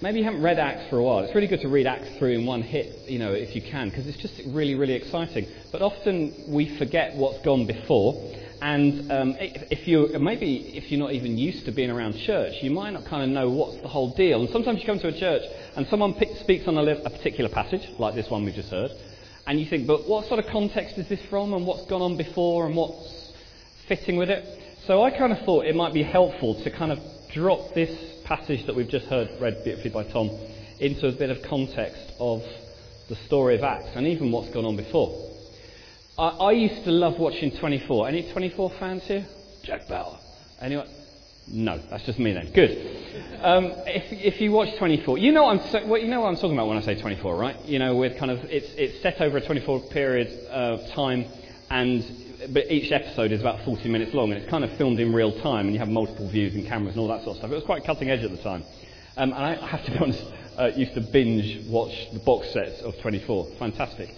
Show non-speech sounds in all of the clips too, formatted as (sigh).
maybe you haven't read Acts for a while. It's really good to read Acts through in one hit, you know, if you can, because it's just really, really exciting. But often we forget what's gone before. And um, if you maybe if you're not even used to being around church, you might not kind of know what's the whole deal. And sometimes you come to a church and someone pick, speaks on a, a particular passage, like this one we've just heard, and you think, but what sort of context is this from, and what's gone on before, and what's fitting with it? So I kind of thought it might be helpful to kind of drop this passage that we've just heard read beautifully by Tom into a bit of context of the story of Acts and even what's gone on before. I, I used to love watching 24. Any 24 fans here? Jack Bauer. Anyone? No, that's just me then. Good. Um, if, if you watch 24, you know, I'm well, you know what I'm talking about when I say 24, right? You know, with kind of it's, it's set over a 24 period of uh, time, and but each episode is about 40 minutes long, and it's kind of filmed in real time, and you have multiple views and cameras and all that sort of stuff. It was quite cutting edge at the time. Um, and I have to be (laughs) honest, uh, used to binge watch the box sets of 24. Fantastic.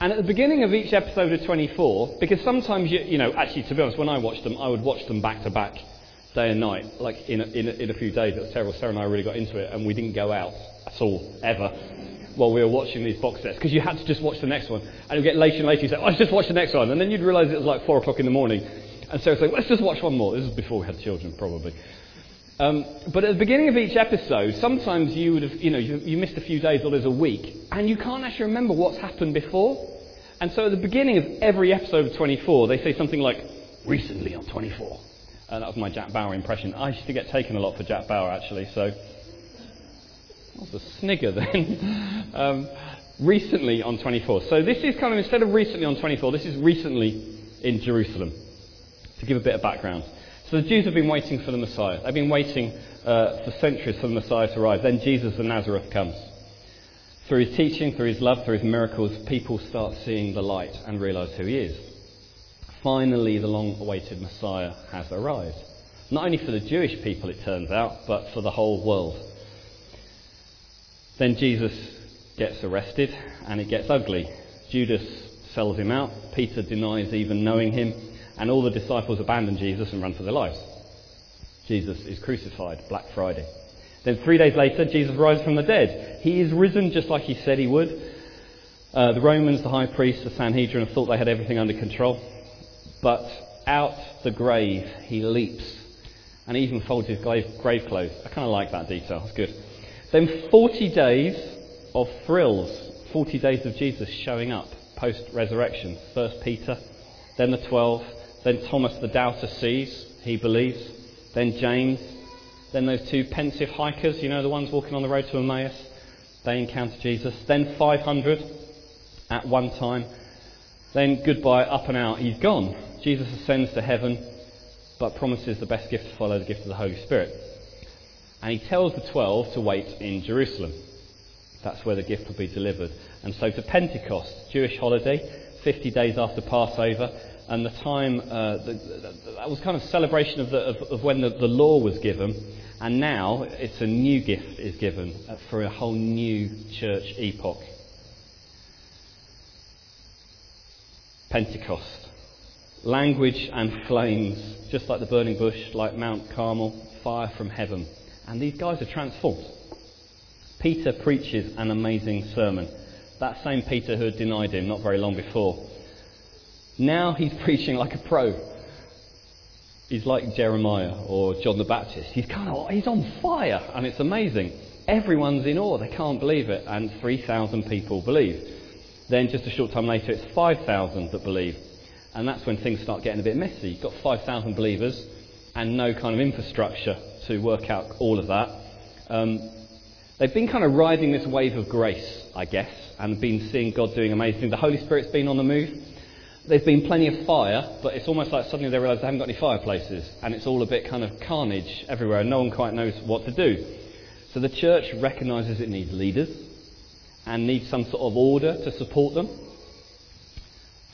And at the beginning of each episode of 24, because sometimes, you, you know, actually, to be honest, when I watched them, I would watch them back to back, day and night, like in a, in a, in a few days. It was terrible. Sarah and I really got into it, and we didn't go out at all, ever, while we were watching these box sets, because you had to just watch the next one. And it would get later and later, you say, oh, let's just watch the next one. And then you'd realise it was like 4 o'clock in the morning. And Sarah would say, let's just watch one more. This is before we had children, probably. Um, but at the beginning of each episode, sometimes you would have, you know, you, you missed a few days or there's a week, and you can't actually remember what's happened before. And so at the beginning of every episode of 24, they say something like, recently on 24. And that was my Jack Bauer impression. I used to get taken a lot for Jack Bauer, actually, so. That was a snigger (laughs) then. um, recently on 24. So this is kind of, instead of recently on 24, this is recently in Jerusalem. To give a bit of background. So the Jews have been waiting for the Messiah. They've been waiting uh, for centuries for the Messiah to arrive. Then Jesus of Nazareth comes. Through his teaching, through his love, through his miracles, people start seeing the light and realize who he is. Finally, the long awaited Messiah has arrived. Not only for the Jewish people, it turns out, but for the whole world. Then Jesus gets arrested and it gets ugly. Judas sells him out. Peter denies even knowing him. And all the disciples abandon Jesus and run for their lives. Jesus is crucified, Black Friday. Then three days later, Jesus rises from the dead. He is risen just like he said he would. Uh, the Romans, the high priest, the Sanhedrin have thought they had everything under control. But out the grave, he leaps and even folds his grave, clothes. I kind of like that detail. It's good. Then 40 days of thrills, 40 days of Jesus showing up post resurrection. First Peter, then the 12, then Thomas the doubter sees, he believes, then James, then those two pensive hikers, you know, the ones walking on the road to Emmaus, they encounter Jesus. Then 500 at one time. Then goodbye, up and out, he's gone. Jesus ascends to heaven, but promises the best gift to follow, the gift of the Holy Spirit. And he tells the 12 to wait in Jerusalem. That's where the gift will be delivered. And so to Pentecost, Jewish holiday, 50 days after Passover, and the time uh, the, the, that was kind of celebration of, the, of, of when the, the, law was given, and now it's a new gift is given uh, for a whole new church epoch. Pentecost, language and flames, just like the burning bush, like Mount Carmel, fire from heaven, and these guys are transformed. Peter preaches an amazing sermon. That same Peter who had denied him not very long before now he's (laughs) preaching like a pro. He's like Jeremiah or John the Baptist. He's kind of he's on fire, and it's amazing. Everyone's in awe; they can't believe it, and 3,000 people believe. Then, just a short time later, it's 5,000 that believe, and that's when things start getting a bit messy. You've got 5,000 believers and no kind of infrastructure to work out all of that. Um, they've been kind of riding this wave of grace, I guess, and been seeing God doing amazing things. The Holy Spirit's been on the move. There's been plenty of fire, but it's almost like suddenly they realise they haven't got any fireplaces, and it's all a bit kind of carnage everywhere, and no one quite knows what to do. So the church recognises it needs leaders and need some sort of order to support them.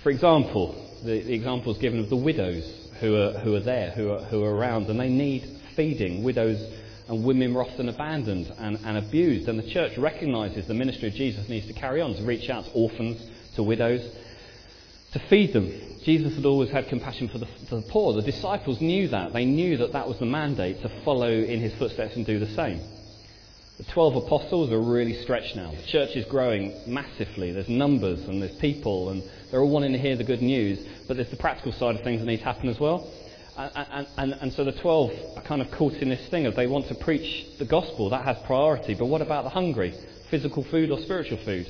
For example, the, the example is given of the widows who are, who are there, who are, who are around, and they need feeding. Widows and women are often abandoned and, and abused, and the church recognises the ministry of Jesus needs to carry on to reach out to orphans, to widows, to feed them. Jesus had always had compassion for the, for the, poor. The disciples knew that. They knew that that was the mandate to follow in his footsteps and do the same. The 12 apostles are really stretched now. The church is growing massively. There's numbers and there's people and they're all wanting to hear the good news, but there's the practical side of things that need to happen as well. And, and, and, so the 12 are kind of caught in this thing of they want to preach the gospel, that has priority, but what about the hungry? Physical food or spiritual food?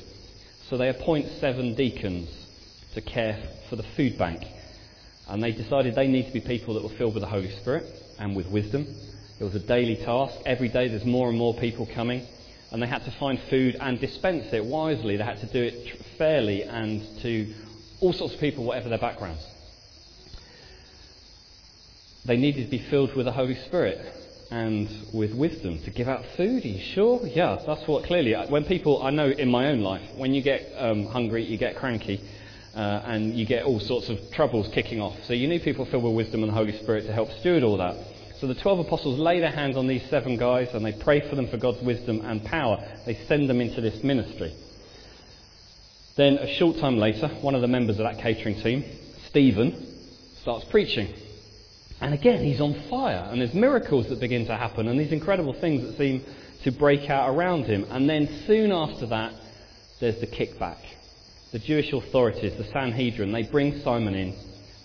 So they appoint seven deacons to care for the food bank. And they decided they need to be people that were filled with the Holy Spirit and with wisdom. It was a daily task. Every day there's more and more people coming. And they had to find food and dispense it wisely. They had to do it fairly and to all sorts of people, whatever their backgrounds. They needed to be filled with the Holy Spirit and with wisdom to give out food. Are you sure? Yeah, that's what clearly. When people, I know in my own life, when you get um, hungry, you get cranky, uh, and you get all sorts of troubles kicking off. So you need people filled with wisdom and the Holy Spirit to help steward all that. So the 12 apostles lay their hands on these seven guys and they pray for them for God's wisdom and power. They send them into this ministry. Then, a short time later, one of the members of that catering team, Stephen, starts preaching. And again, he's on fire, and there's miracles that begin to happen, and these incredible things that seem to break out around him. And then, soon after that, there's the kickback. The Jewish authorities, the Sanhedrin, they bring Simon in.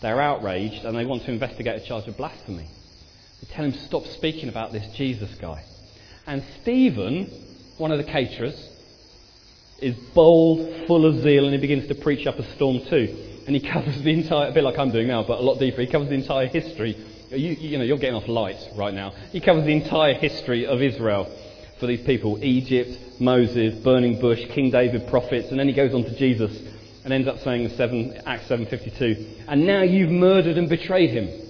They're outraged, and they want to investigate a charge of blasphemy. They tell him to stop speaking about this Jesus guy. And Stephen, one of the caterers, is bold, full of zeal, and he begins to preach up a storm too and he (laughs) covers the entire, a bit like I'm doing now, but a lot deeper. He covers the entire history. You, you know, you're getting off light right now. He covers the entire history of Israel for these people Egypt, Moses, burning bush, King David, prophets, and then he goes on to Jesus and ends up saying in 7, Acts 7.52, and now you've murdered and betrayed him.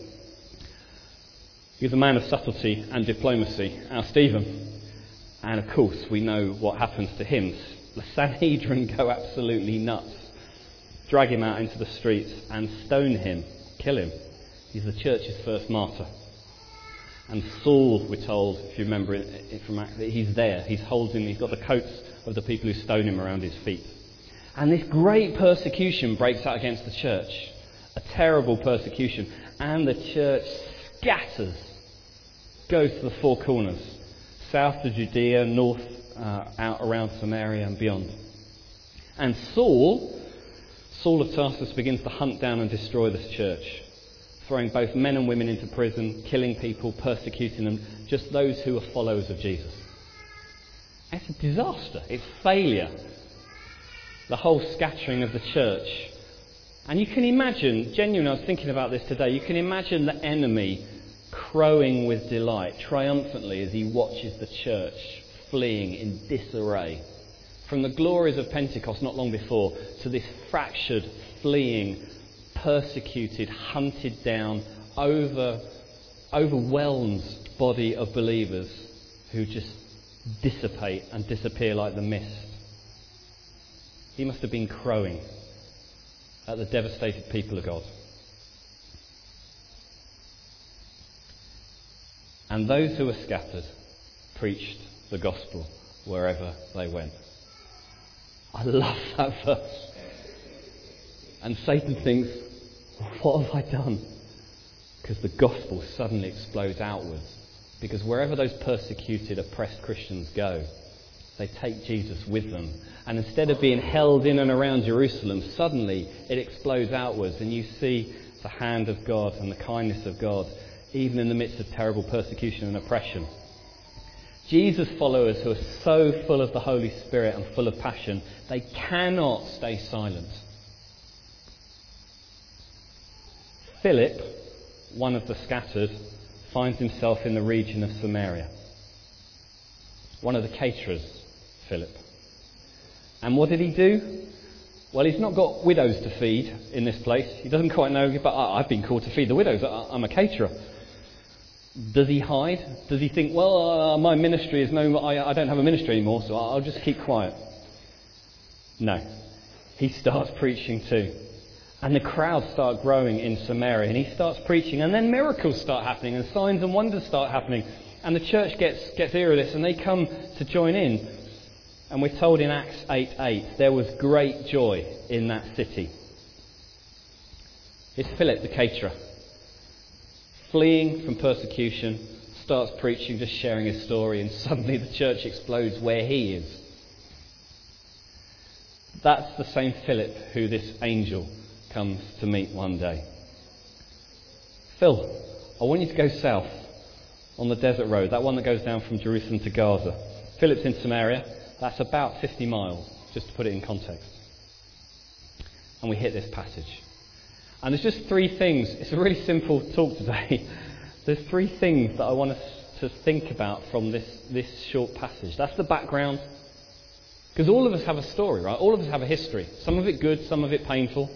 He was a man of subtlety and diplomacy, our Stephen. And of course, we know what happens to him. The Sanhedrin go absolutely nuts drag him out into the streets and stone him, kill him. He's the church's first martyr. And Saul, we're told, if you remember it from Acts, he's there. He's holding, he's got the coats of the people who stone him around his feet. And this great persecution breaks out against the church. A terrible persecution. And the church scatters, goes to the four corners south to Judea, north uh, out around Samaria and beyond. And Saul Saul of Tarsus begins to hunt down and destroy this church, throwing both men and women into prison, killing people, persecuting them, just those who are followers of Jesus. It's a disaster. It's failure. The whole scattering of the church. And you can imagine, genuinely, I was thinking about this today, you can imagine the enemy crowing with delight, triumphantly, as he watches the church fleeing in disarray from the glories of Pentecost not long before to this fractured, fleeing, persecuted, hunted down, over, overwhelmed body of believers who just dissipate and disappear like the mist. He must have been crowing at the devastated people of God. And those who were scattered preached the gospel wherever they went. I love that verse. And Satan thinks, what have I done? Because the gospel suddenly explodes outwards. Because wherever those persecuted, oppressed Christians go, they take Jesus with them. And instead of being held in and around Jerusalem, suddenly it explodes outwards, and you see the hand of God and the kindness of God, even in the midst of terrible persecution and oppression. Jesus' followers who are so full of the Holy Spirit and full of passion, they cannot stay silent. Philip, one of the scattered, finds himself in the region of Samaria. One of the caterers, Philip. And what did he do? Well, he's not got widows to feed in this place. He doesn't quite know, but I've been called to feed the widows. I'm a caterer. Does he hide? Does he think, well, uh, my ministry is no, I, I don't have a ministry anymore, so I'll just keep quiet? No. He starts preaching too. And the crowds start growing in Samaria, and he starts preaching, and then miracles start happening, and signs and wonders start happening. And the church gets, gets ear of this, and they come to join in. And we're told in Acts 8 8, there was great joy in that city. It's Philip the caterer fleeing from persecution, starts preaching, just sharing his story, and (laughs) suddenly the church explodes where he is. That's the same Philip who this angel comes to meet one day. Phil, I want you to go south on the desert road, that one that goes down from Jerusalem to Gaza. Philip's in Samaria. That's about 50 miles, just to put it in context. And we hit this passage. And there's just three things. It's a really simple talk today. (laughs) there's three things that I want us to think about from this, this short passage. That's the background. Because all of us have a story, right? All of us have a history. Some of it good, some of it painful.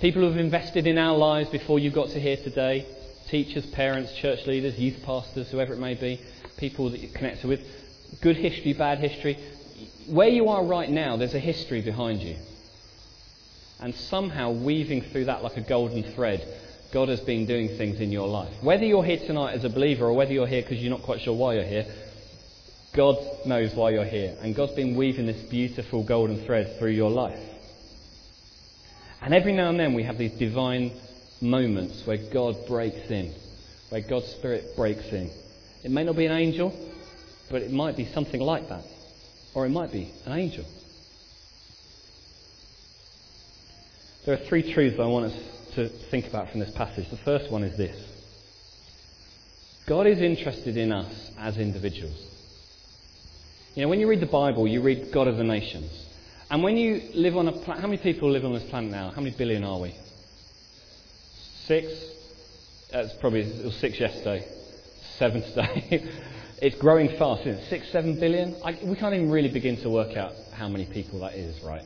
People who have invested in our lives before you got to here today teachers, parents, church leaders, youth pastors, whoever it may be, people that you're connected with. Good history, bad history. Where you are right now, there's a history behind you. And somehow, weaving through that like a golden thread, God has been doing things in your life. Whether you're here tonight as a believer or whether you're here because you're not quite sure why you're here, God knows why you're here. And God's been weaving this beautiful golden thread through your life. And every now and then we have these divine moments where God breaks in, where God's Spirit breaks in. It may not be an angel, but it might be something like that. Or it might be an angel. There are three truths I want us to think about from this passage. The first one is this God is interested in us as individuals. You know, when you read the Bible, you read God of the nations. And when you live on a planet, how many people live on this planet now? How many billion are we? Six? That's probably, it was six yesterday. Seven today. (laughs) it's growing fast, isn't it? Six, seven billion? I, we can't even really begin to work out how many people that is, right?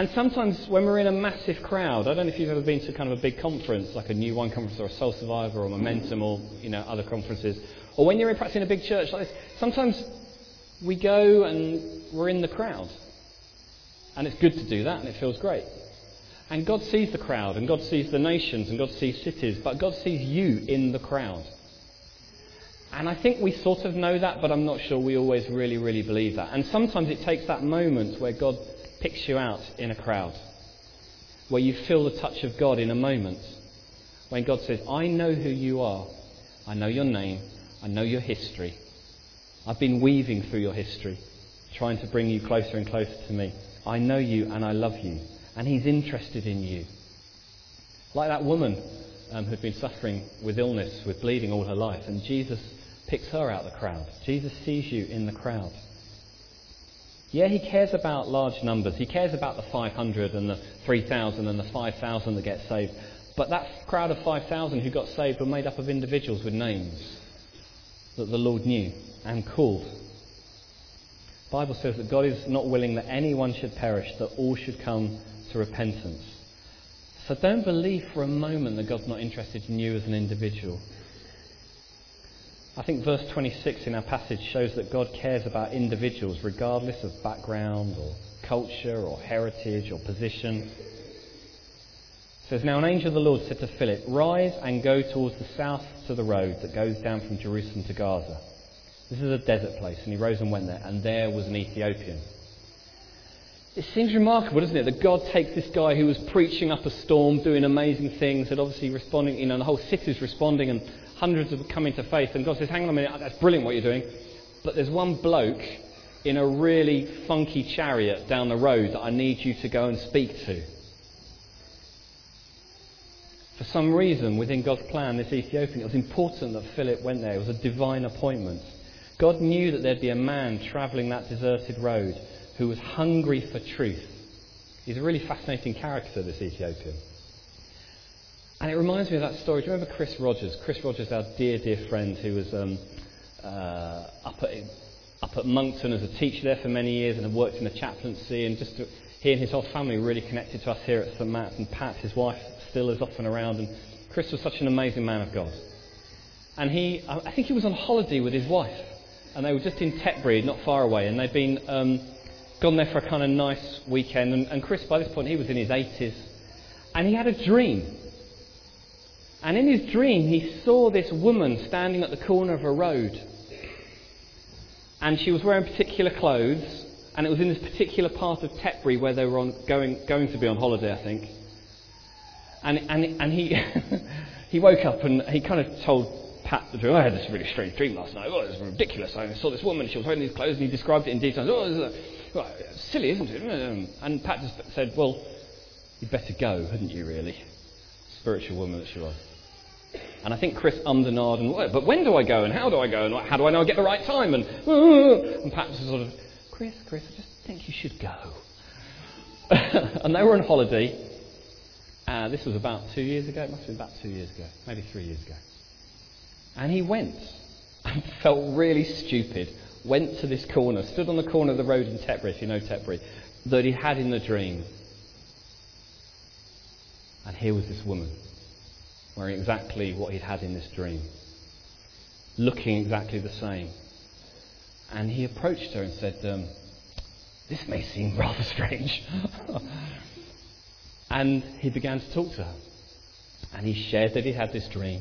And sometimes when we're in a massive crowd, I don't know if you've ever been to kind of a big conference, like a New Wine conference or a Soul Survivor or Momentum or you know other conferences, or when you're in perhaps in a big church like this, sometimes we go and we're in the crowd. And it's good to do that, and it feels great. And God sees the crowd, and God sees the nations, and God sees cities, but God sees you in the crowd. And I think we sort of know that, but I'm not sure we always really, really believe that. And sometimes it takes that moment where God picks you out in a crowd, where you feel the touch of God in a moment, when God says, I know who you are, I know your name, I know your history. I've been weaving through your history, trying to bring you closer and closer to me. I know you and I love you, and He's interested in you. Like that woman um, who'd been suffering with illness, with bleeding all her life, and Jesus picks her out of the crowd. Jesus sees you in the crowd. Yeah, he cares about large numbers. He cares about the 500 and the 3,000 and the 5,000 that get saved. But that crowd of 5,000 who got saved were made up of individuals with names that the Lord knew and called. The Bible says that God is not willing that anyone should perish, that all should come to repentance. So don't believe for a moment that God's not interested in you as an individual. I think verse 26 in our passage shows that God cares about individuals regardless of background or culture or heritage or position. It says, Now an angel of the Lord said to Philip, Rise and go towards the south to the road that goes down from Jerusalem to Gaza. This is a desert place. And he rose and went there, and there was an Ethiopian. It seems remarkable, doesn't it, that God takes this guy who was preaching up a storm, doing amazing things, and obviously responding, you know, the whole city's responding, and hundreds of coming to faith. And God says, hang on a minute, that's brilliant what you're doing. But there's one bloke in a really funky chariot down the road that I need you to go and speak to. For some reason, within God's plan, this Ethiopian, it was important that Philip went there. It was a divine appointment. God knew that there'd be a man travelling that deserted road who was hungry for truth. He's a really fascinating character, this Ethiopian. And it reminds me of that story. Do you remember Chris Rogers? Chris Rogers, our dear, dear friend who was um, uh, up, at, up at Monkton as a teacher there for many years and had worked in the chaplaincy. And just to, he and his whole family were really connected to us here at St. Matt's. And Pat, his wife, still is often around. And Chris was such an amazing man of God. And he, I think he was on holiday with his wife. And they were just in Tetbury, not far away. And they'd been um, gone there for a kind of nice weekend. And, and Chris, by this point, he was in his 80s. And he had a dream and in his dream, he saw this woman standing at the corner of a road. And she was wearing particular clothes, and it was in this particular part of Tetbury where they were on, going, going to be on holiday, I think. And, and, and he, (laughs) he woke up and he kind of told Pat the dream. I had this really strange dream last night. Oh, it was ridiculous. I saw this woman. She was wearing these clothes, and he described it in detail. Oh, well, silly, isn't it? Um, and Pat just said, "Well, you'd better go, hadn't you? Really, spiritual woman that she was." And I think Chris ummed and ahed and, but when do I go and how do I go and how do I know I get the right time? And, and Pat was sort of, Chris, Chris, I just think you should go. (laughs) and they were on holiday. Uh, this was about two years ago. It must have been about two years ago, maybe three years ago. And he went and (laughs) felt really stupid. Went to this corner, stood on the corner of the road in Tetbury, if you know Tetbury, that he had in the dream. And here was this woman wearing exactly what he'd had in this dream, looking exactly the same. And he approached her and said, um, This may seem (laughs) rather strange. (laughs) and he began to talk to her. And he shared that he had this dream.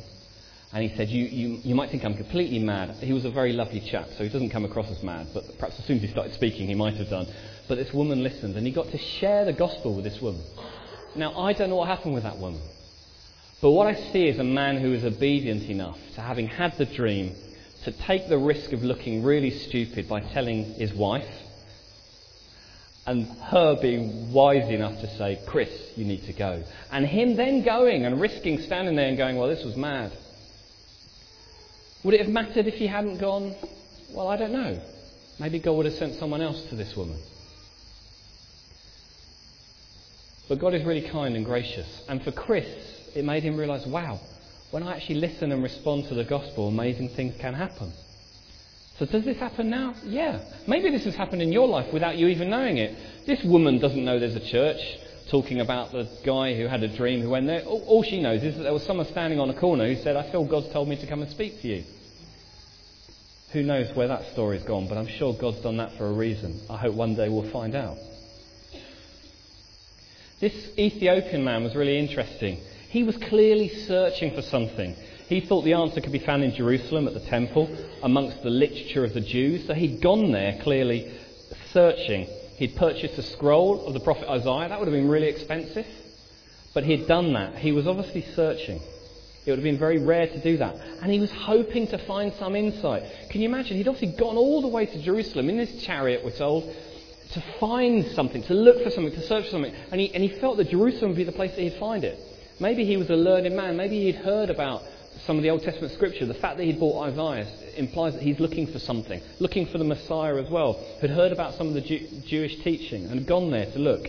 And he said, you, you, you might think I'm completely mad. He was a very lovely chap, so he doesn't come across as mad, but perhaps as soon as he started speaking, he might have done. But this woman listened, and he got to share the gospel with this woman. Now, I don't know what happened with that woman. But what I see is a man who is obedient enough to having had the dream to take the risk of looking really stupid by telling his wife, and her being wise enough to say, Chris, you need to go. And him then going and risking standing there and going, well, this was mad. Would it have mattered if he hadn't gone? Well, I don't know. Maybe God would have sent someone else to this woman. But God is really kind and gracious. And for Chris, it made him realize, wow, when I actually listen and respond to the gospel, amazing things can happen. So does this happen now? Yeah. Maybe this has happened in your life without you even knowing it. This woman doesn't know there's a church talking about the guy who had a dream who went there. All, all she knows is that there was someone standing on a corner who said, I feel God's told me to come and speak to you. Who knows where that story's gone, but I'm sure God's done that for a reason. I hope one day we'll find out. This Ethiopian man was really interesting. He was clearly searching for something. He thought the answer could be found in Jerusalem at the temple, amongst the literature of the Jews. So he'd gone there clearly searching. He'd purchased a scroll of the prophet Isaiah. That would have been really expensive. But he'd done that. He was obviously searching. It would have been very rare to do that. And he was hoping to find some insight. Can you imagine? He'd obviously gone all the way to Jerusalem in this chariot, we're told, to find something, to look for something, to search for something. And he, and he felt that Jerusalem would be the place that he'd find it. Maybe he was a learned man. Maybe he'd heard about some of the Old Testament scripture. The fact that he'd bought Isaiah implies that he's looking for something, looking for the Messiah as well. Had heard about some of the Jew- Jewish teaching and gone there to look.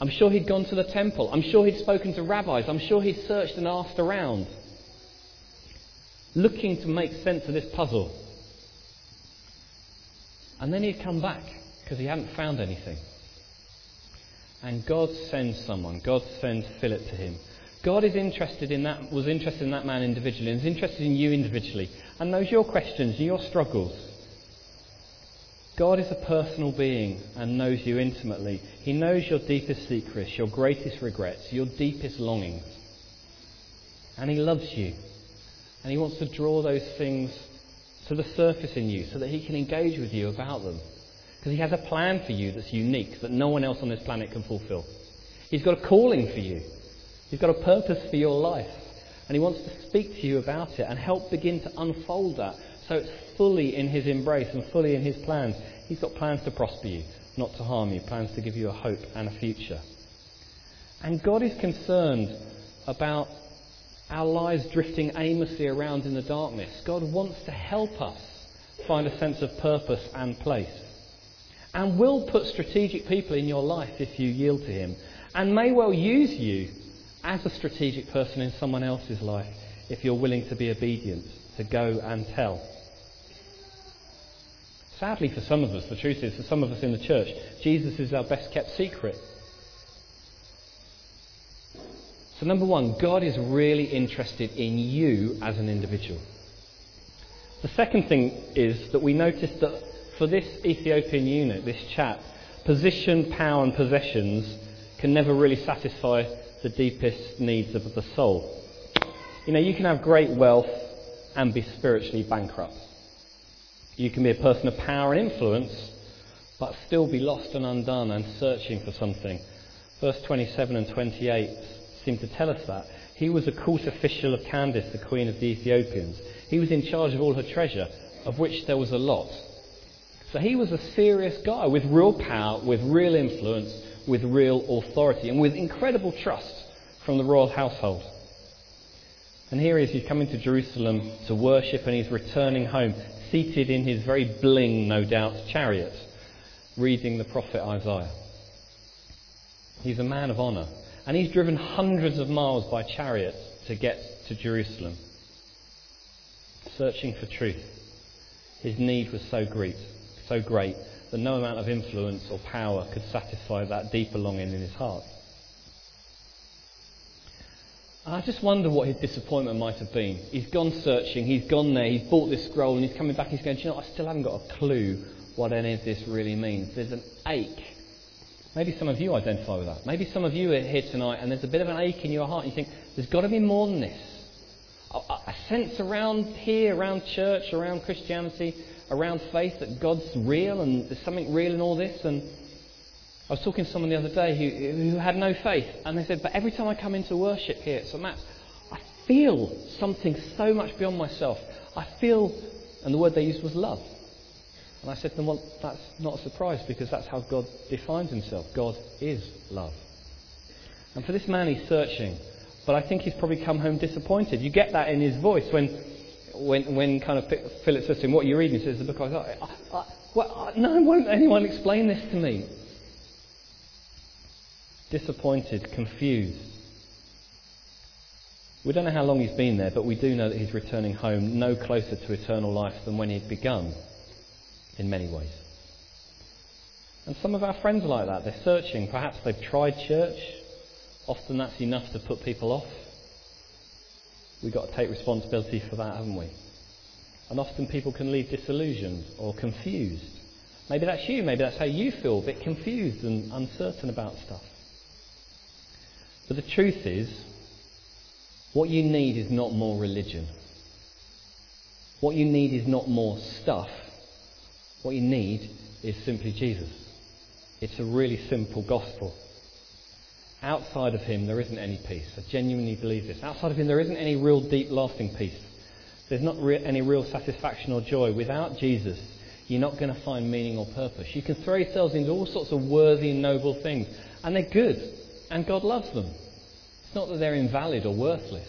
I'm sure he'd gone to the temple. I'm sure he'd spoken to rabbis. I'm sure he'd searched and asked around, looking to make sense of this puzzle. And then he'd come back because he hadn't found anything. And God sends someone. God sends Philip to him God is interested in that, was interested in that man individually and is interested in you individually and knows your questions and your struggles. God is a personal being and knows you intimately. He knows your deepest secrets, your greatest regrets, your deepest longings. And He loves you. And He wants to draw those things to the surface in you so that He can engage with you about them. Because He has a plan for you that's unique, that no one else on this planet can fulfill. He's got a calling for you. He's got a purpose for your life. And He wants to speak to you about it and help begin to unfold that so it's fully in His embrace and fully in His plans. He's got plans to prosper you, not to harm you, plans to give you a hope and a future. And God is concerned about our lives drifting aimlessly around in the darkness. God wants to help us find a sense of purpose and place. And will put strategic people in your life if you yield to Him. And may well use you as a strategic person in someone else's life if you're willing to be obedient, to go and tell. Sadly, for some of us, the truth is, for some of us in the church, Jesus is our best kept secret. So, number one, God is really interested in you as an individual. The second thing is that we notice that for this Ethiopian eunuch, this chap, position, power, and possessions can never really satisfy the deepest needs of the soul. You know, you can have great wealth and be spiritually bankrupt. You can be a person of power and influence, but still be lost and undone and searching for something. Verse 27 and 28 seem to tell us that. He was a court official of Candace, the queen of the Ethiopians. He was in charge of all her treasure, of which there was a lot. So he was a serious guy with real power, with real influence, with real authority, and with incredible trust from the royal household. And here he is, he's coming to Jerusalem to worship, and he's returning home, seated in his very bling, no doubt, chariot, reading the prophet Isaiah. He's a man of honour, and he's driven hundreds of miles by chariot to get to Jerusalem, searching for truth. His need was so great, so great that no amount of influence or power could satisfy that deeper longing in his heart. I just wonder what his disappointment might have been. He's gone searching, he's gone there, he's bought this scroll, and he's coming back. He's going, Do you know, I still haven't got a clue what any of this really means. There's an ache. Maybe some of you identify with that. Maybe some of you are here tonight, and there's a bit of an ache in your heart. And you think, There's got to be more than this. I, sense around here, around church, around Christianity, around faith, that God's real and there's something real in all this. And I was talking to someone the other day who, who had no faith, and they said, But every time I come into worship here at St. Matt's, I feel something so much beyond myself. I feel, and the word they used was love. And I said to them, Well, that's not a surprise because that's how God defines himself. God is love. And for this man, he's searching, but I think he's probably come home disappointed. You get that in his voice when, when, when kind of Philip says to him, What are you reading? He says, The book I, I, I, well, no, won't anyone explain this to me? Disappointed, confused. We don't know how long he's been there, but we do know that he's returning home no closer to eternal life than when he'd begun, in many ways. And some of our friends are like that. They're searching. Perhaps they've tried church. Often that's enough to put people off. We've got to take responsibility for that, haven't we? And often people can leave disillusioned or confused. Maybe that's you. Maybe that's how you feel, a bit confused and uncertain about stuff. But the truth is, what you need is not more religion. What you need is not more stuff. What you need is simply Jesus. It's a really simple gospel. Outside of Him, there isn't any peace. I genuinely believe this. Outside of Him, there isn't any real, deep, lasting peace. There's not re- any real satisfaction or joy. Without Jesus, you're not going to find meaning or purpose. You can throw yourselves into all sorts of worthy and noble things, and they're good and God loves them. It's not that they're invalid or worthless,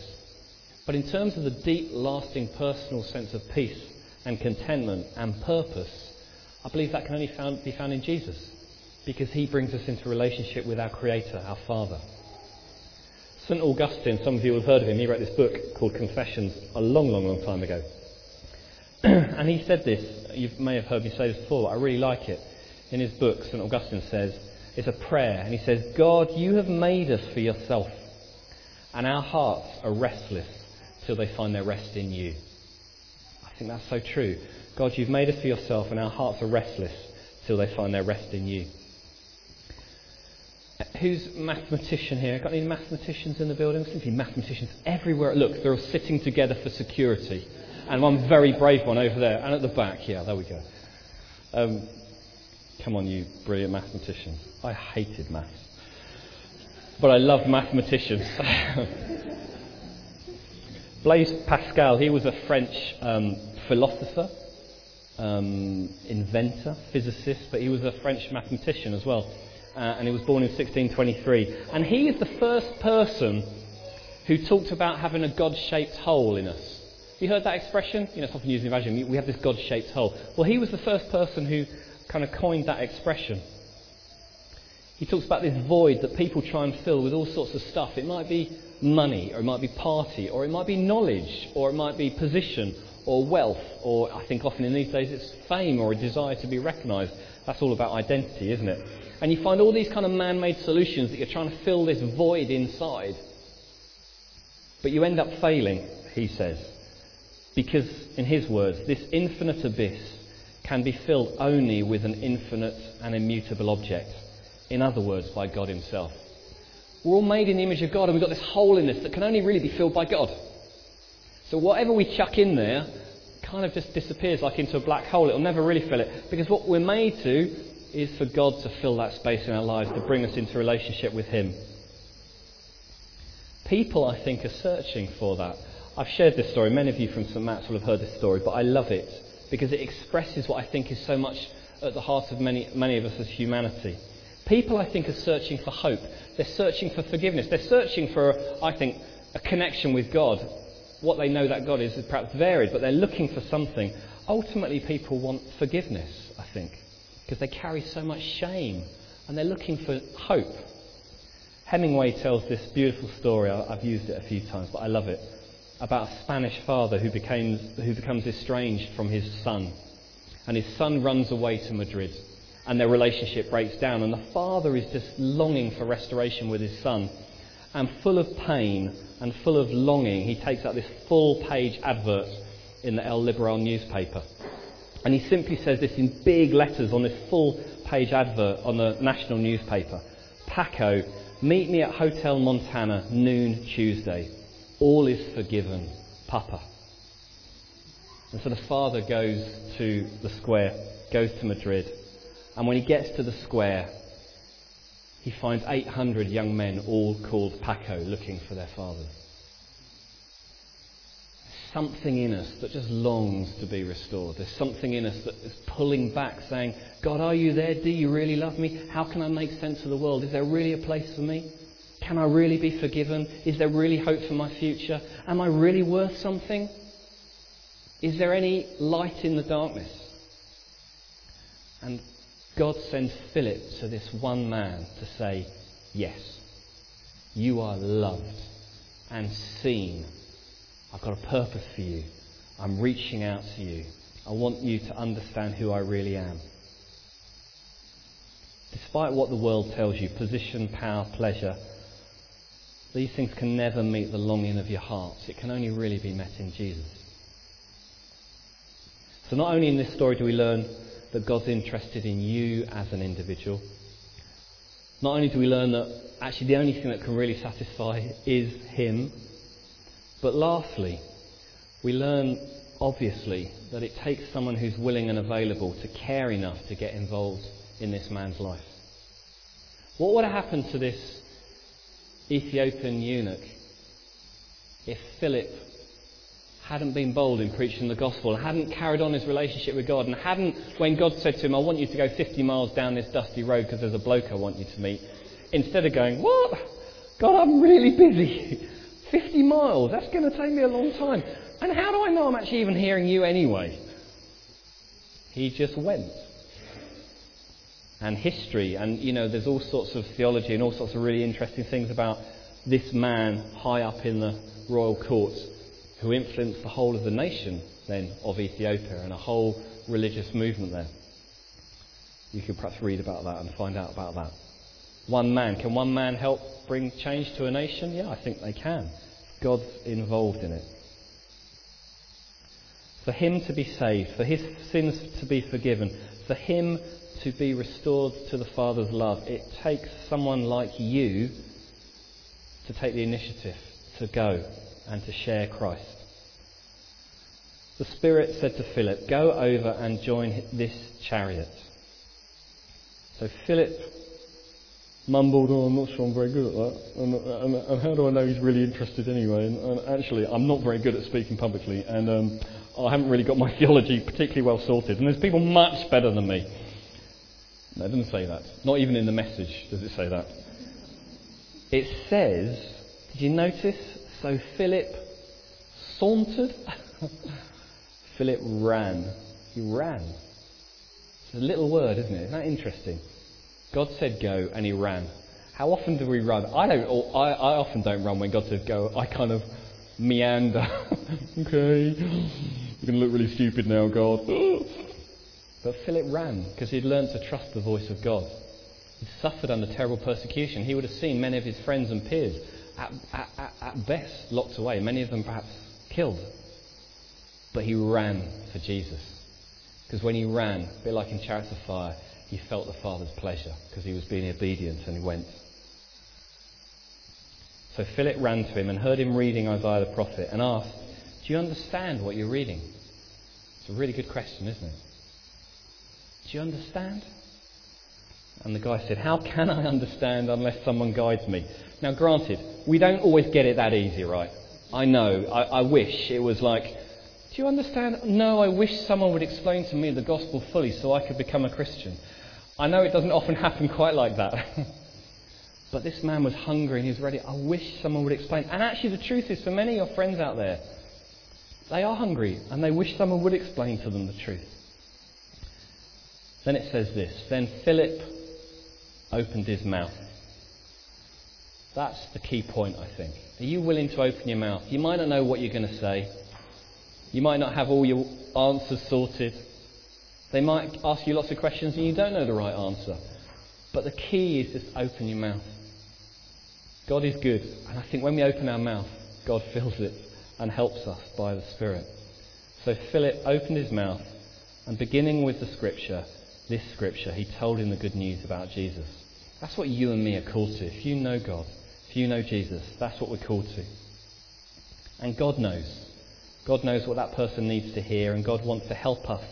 but in terms of the deep, lasting, personal sense of peace and contentment and purpose, I believe that can only found, be found in Jesus because he brings us into relationship with our Creator, our Father. St. Augustine, some of you have heard of him, he wrote this book called Confessions a long, long, long time ago. (clears throat) and he said this, you may have heard me say this before, but I really like it. In his book, St. Augustine says, it's a prayer, and he says, God, you have made us for yourself, and our hearts are restless till they find their rest in you. I think that's so true. God, you've made us for yourself, and our hearts are restless till they find their rest in you. Who's mathematician here? Got any mathematicians in the building? Simply mathematicians everywhere. Look, they're all sitting together for security. And one very brave one over there. And at the back, yeah, there we go. Um, Come on, you brilliant mathematicians. I hated maths. But I love mathematicians. (laughs) Blaise Pascal, he was a French um, philosopher, um, inventor, physicist, but he was a French mathematician as well. Uh, and he was born in 1623. And he is the first person who talked about having a God shaped hole in us. You heard that expression? You know, it's often used in evangelism. We have this God shaped hole. Well, he was the first person who kind of coined that expression. He talks about this void that people try and fill with all sorts of stuff. It might be money, or it might be party, or it might be knowledge, or it might be position, or wealth, or I think often in these days it's fame or a desire to be recognised. That's all about identity, isn't it? And you find all these kind of man made solutions that you're trying to fill this void inside. But you end up failing, he says. Because, in his words, this infinite abyss can be filled only with an infinite and immutable object. In other words, by God Himself. We're all made in the image of God, and we've got this hole in us that can only really be filled by God. So whatever we chuck in there kind of just disappears like into a black hole. It'll never really fill it. Because what we're made to is for God to fill that space in our lives, to bring us into relationship with Him. People, I think, are searching for that. I've shared this story. Many of you from St. Matt's will have heard this story, but I love it because it expresses what I think is so much at the heart of many, many of us as humanity. People, I think, are searching for hope. They're searching for forgiveness. They're searching for, I think, a connection with God. What they know that God is is perhaps varied, but they're looking for something. Ultimately, people want forgiveness, I think, because they carry so much shame and they're looking for hope. Hemingway tells this beautiful story. I've used it a few times, but I love it. About a Spanish father who, became, who becomes estranged from his son. And his son runs away to Madrid. And their relationship breaks down. And the father is just longing for restoration with his son. And full of pain and full of longing, he takes out this full page advert in the El Liberal newspaper. And he simply says this in big letters on this full page advert on the national newspaper Paco, Meet me at Hotel Montana, noon Tuesday. All is forgiven. Papa. And so the father goes to the square, goes to Madrid. And when he gets to the square, he finds 800 young men all called Paco looking for their father. Something in us that just longs to be restored. There's something in us that is pulling back, saying, God, are you there? Do you really love me? How can I make sense of the world? Is there really a place for me? Can I really be forgiven? Is there really hope for my future? Am I really worth something? Is there any light in the darkness? And God sends Philip to this one man to say, Yes, you are loved and seen I've got a purpose for you. I'm reaching out to you. I want you to understand who I really am. Despite what the world tells you position, power, pleasure these things can never meet the longing of your hearts. It can only really be met in Jesus. So, not only in this story do we learn that God's interested in you as an individual, not only do we learn that actually the only thing that can really satisfy is Him but lastly, we learn, obviously, that it takes someone who's willing and available to care enough to get involved in this man's life. What would have happened to this Ethiopian eunuch if Philip hadn't been bold in preaching the gospel, hadn't carried on his relationship with God, and hadn't, when God said to him, I want you to go 50 miles down this dusty road because there's a bloke I want you to meet, instead of going, What? God, I'm really busy. (laughs) 50 miles, that's going to take me a long time. And how do I know I'm actually even hearing you anyway? He just went. And history, and you know, there's all sorts of theology and all sorts of really interesting things about this man high up in the royal courts who influenced the whole of the nation then of Ethiopia and a whole religious movement there. You could perhaps read about that and find out about that. One man. Can one man help bring change to a nation? Yeah, I think they can. God's involved in it. For him to be saved, for his sins to be forgiven, for him to be restored to the Father's love, it takes someone like you to take the initiative to go and to share Christ. The Spirit said to Philip, Go over and join this chariot. So Philip mumbled, oh, I'm not sure I'm very good at that. And, and, and how do I know he's really interested anyway? And, and, actually, I'm not very good at speaking publicly, and um, I haven't really got my theology particularly well sorted. And there's people much better than me. No, it doesn't say that. Not even in the message does it say that. It says, did you notice? So Philip sauntered. (laughs) Philip ran. He ran. It's a little word, isn't it? Isn't that interesting? God said go, and he ran. How often do we run? I don't. I, I often don't run when God says go. I kind of meander. (laughs) okay, you're going to look really stupid now, God. But Philip ran because he'd learned to trust the voice of God. He suffered under terrible persecution. He would have seen many of his friends and peers, at, at, at best, locked away, many of them perhaps killed. But he ran for Jesus. Because when he ran, a bit like in Chariots of Fire, he felt the Father's pleasure because he was being obedient and he went. So Philip ran to him and heard him reading Isaiah the prophet and asked, Do you understand what you're reading? It's a really good question, isn't it? Do you understand? And the guy said, How can I understand unless someone guides me? Now, granted, we don't always get it that easy, right? I know. I, I wish it was like, do you understand? No, I wish someone would explain to me the gospel fully so I could become a Christian. I know it doesn't often (laughs) happen quite like that. (laughs) but this man was hungry and he was ready. I wish someone would explain. And actually, the truth is, for many of your friends out there, they are hungry and they wish someone would explain to them the truth. Then it says this Then Philip opened his mouth. That's the key point, I think. Are you willing to open your mouth? You might not know what you're going to say. You might not have all your answers sorted. They might ask you lots of questions and you don't know the right answer. But the key is just open your mouth. God is good. And I think when we open our mouth, God (laughs) fills it and helps us by the Spirit. So Philip opened his mouth and beginning with the scripture, this scripture, he told him the good news about Jesus. That's what you and me are called to. If you know God, if you know Jesus, that's what we're called to. And God knows. God knows what that person needs to hear, and God wants to help us.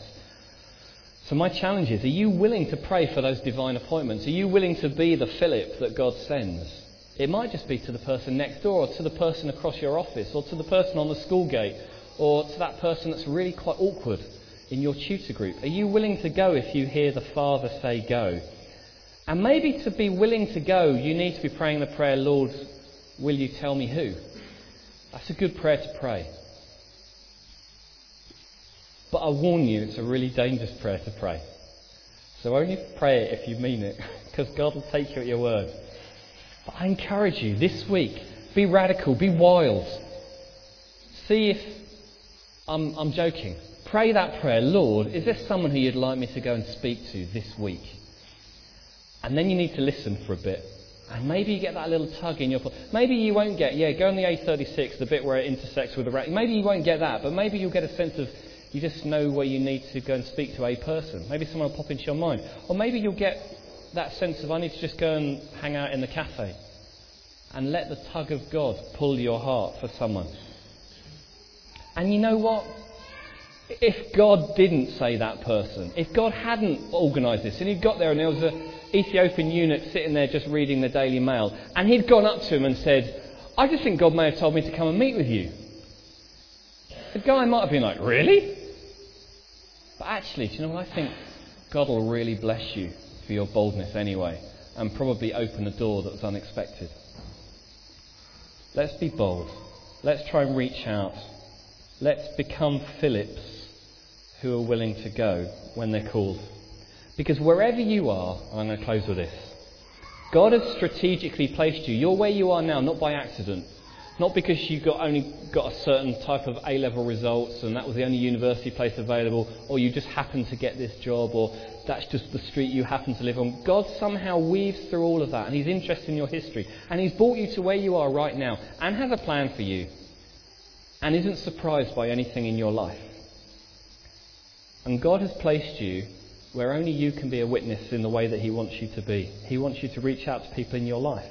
So, my challenge is are you willing to pray for those divine appointments? Are you willing to be the Philip that God sends? It might just be to the person next door, or to the person across your office, or to the person on the school gate, or to that person that's really quite awkward in your tutor group? Are you willing to go if you hear the Father say go? And maybe to be willing to go, you need to be praying the prayer, Lord, will you tell me who? That's a good prayer to pray. But I warn you, it's a really dangerous prayer to pray. So only pray it if you mean it, (laughs) because God will take you at your word. But I encourage you this week, be radical, be wild. See if I'm, I'm joking. Pray that prayer, Lord, is there someone who you'd like me to go and speak to this week? And then you need to listen for a bit. And maybe you get that little tug in your. Maybe you won't get, yeah, go on the A36, the bit where it intersects with the rack. Maybe you won't get that, but maybe you'll get a sense of you just know where you need to go and speak to a person. Maybe someone will pop into your mind. Or maybe you'll get that sense of, I need to just go and hang out in the cafe. And let the tug of God pull your heart for someone. And you know what? If God didn't say that person, if God hadn't organised this, and he'd got there and there was an Ethiopian eunuch sitting there just reading the Daily Mail, and he'd gone up to him and said, I just think God may have told me to come and meet with you. The guy might have been like, Really? But actually, do you know what? I think God will really bless you for your boldness anyway, and probably open a door that was unexpected. Let's be bold. Let's try and reach out. Let's become Philips who are willing to go when they're called. Because wherever you are, I'm going to close with this God has strategically placed you. You're where you are now, not by accident. Not because you got only got a certain type of A level results and that was the only university place available, or you just happened to get this job, or that's just the street you happen to live on. God somehow weaves through all of that and He's interested in your history. And He's brought you to where you are right now and has a plan for you and isn't surprised by anything in your life. And God has placed you where only you can be a witness in the way that He wants you to be. He wants you to reach out to people in your life.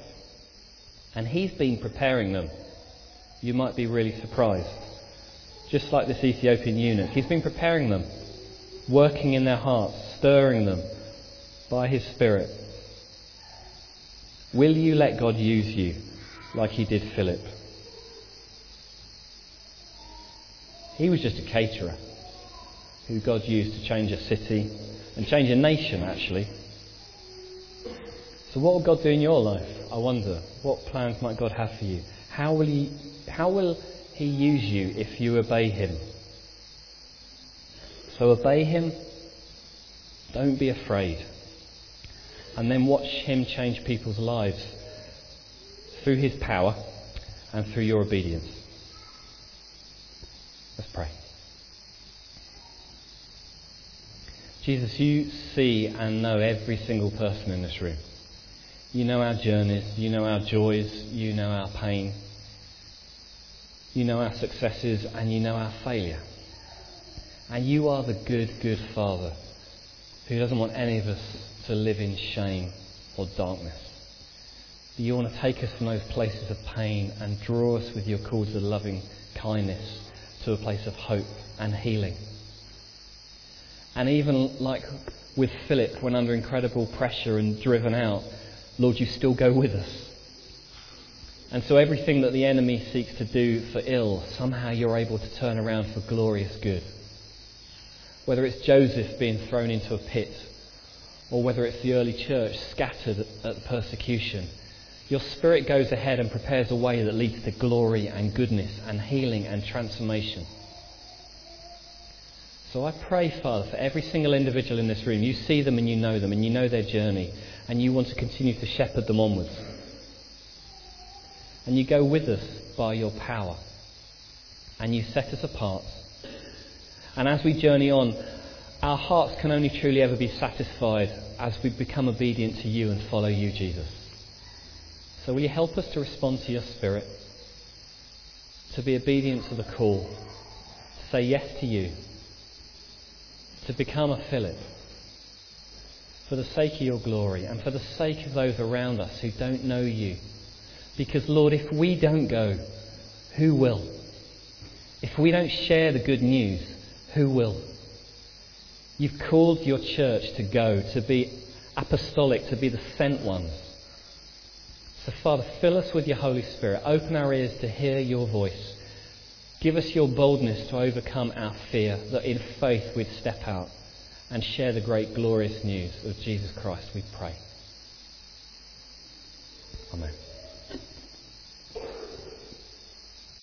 And He's been preparing them. You might be really surprised. Just like this Ethiopian eunuch, He's been preparing them, working in their hearts, stirring them by His Spirit. Will you let God use you like He did Philip? He was just a caterer who God used to change a city and change a nation, actually. So, what will God do in your life? I wonder. What plans might God have for you? How will He, how will he use you if you obey Him? So, obey Him. Don't be afraid. And then watch Him change people's lives through His power and through your obedience. Let's pray. Jesus, you see and know every single person in this room. You know our journeys, you know our joys, you know our pain, you know our successes, and you know our failure. And you are the good, good Father who doesn't want any of us to live in shame or darkness. You want to take us from those places of pain and draw us with your cords of loving kindness to a place of hope and healing. And even like with Philip, when under incredible pressure and driven out, Lord, you still go with us. And so everything that the enemy seeks to do for ill, somehow you're able to turn around for glorious good. Whether it's Joseph being thrown into a pit, or whether it's the early church scattered at persecution, your spirit goes ahead and prepares a way that leads to glory and goodness and healing and transformation. So I pray, Father, for every single individual in this room. You see them and you know them and you know their journey and you want to continue to shepherd them onwards. And you go with us by your power and you set us apart. And as we journey on, our hearts can only truly ever be satisfied as we become obedient to you and follow you, Jesus. So will you help us to respond to your Spirit, to be obedient to the call, to say yes to you to become a Philip for the sake of your glory and for the sake of those around us who don't know you. Because, Lord, if we don't go, who will? If we don't share the good news, who will? You've called your church to go, to be apostolic, to be the sent ones. So, Father, fill us with your Holy Spirit. Open our ears to hear your voice. Give us your boldness to overcome our fear, that in faith we'd step out and share the great glorious news of Jesus Christ, we pray. Amen.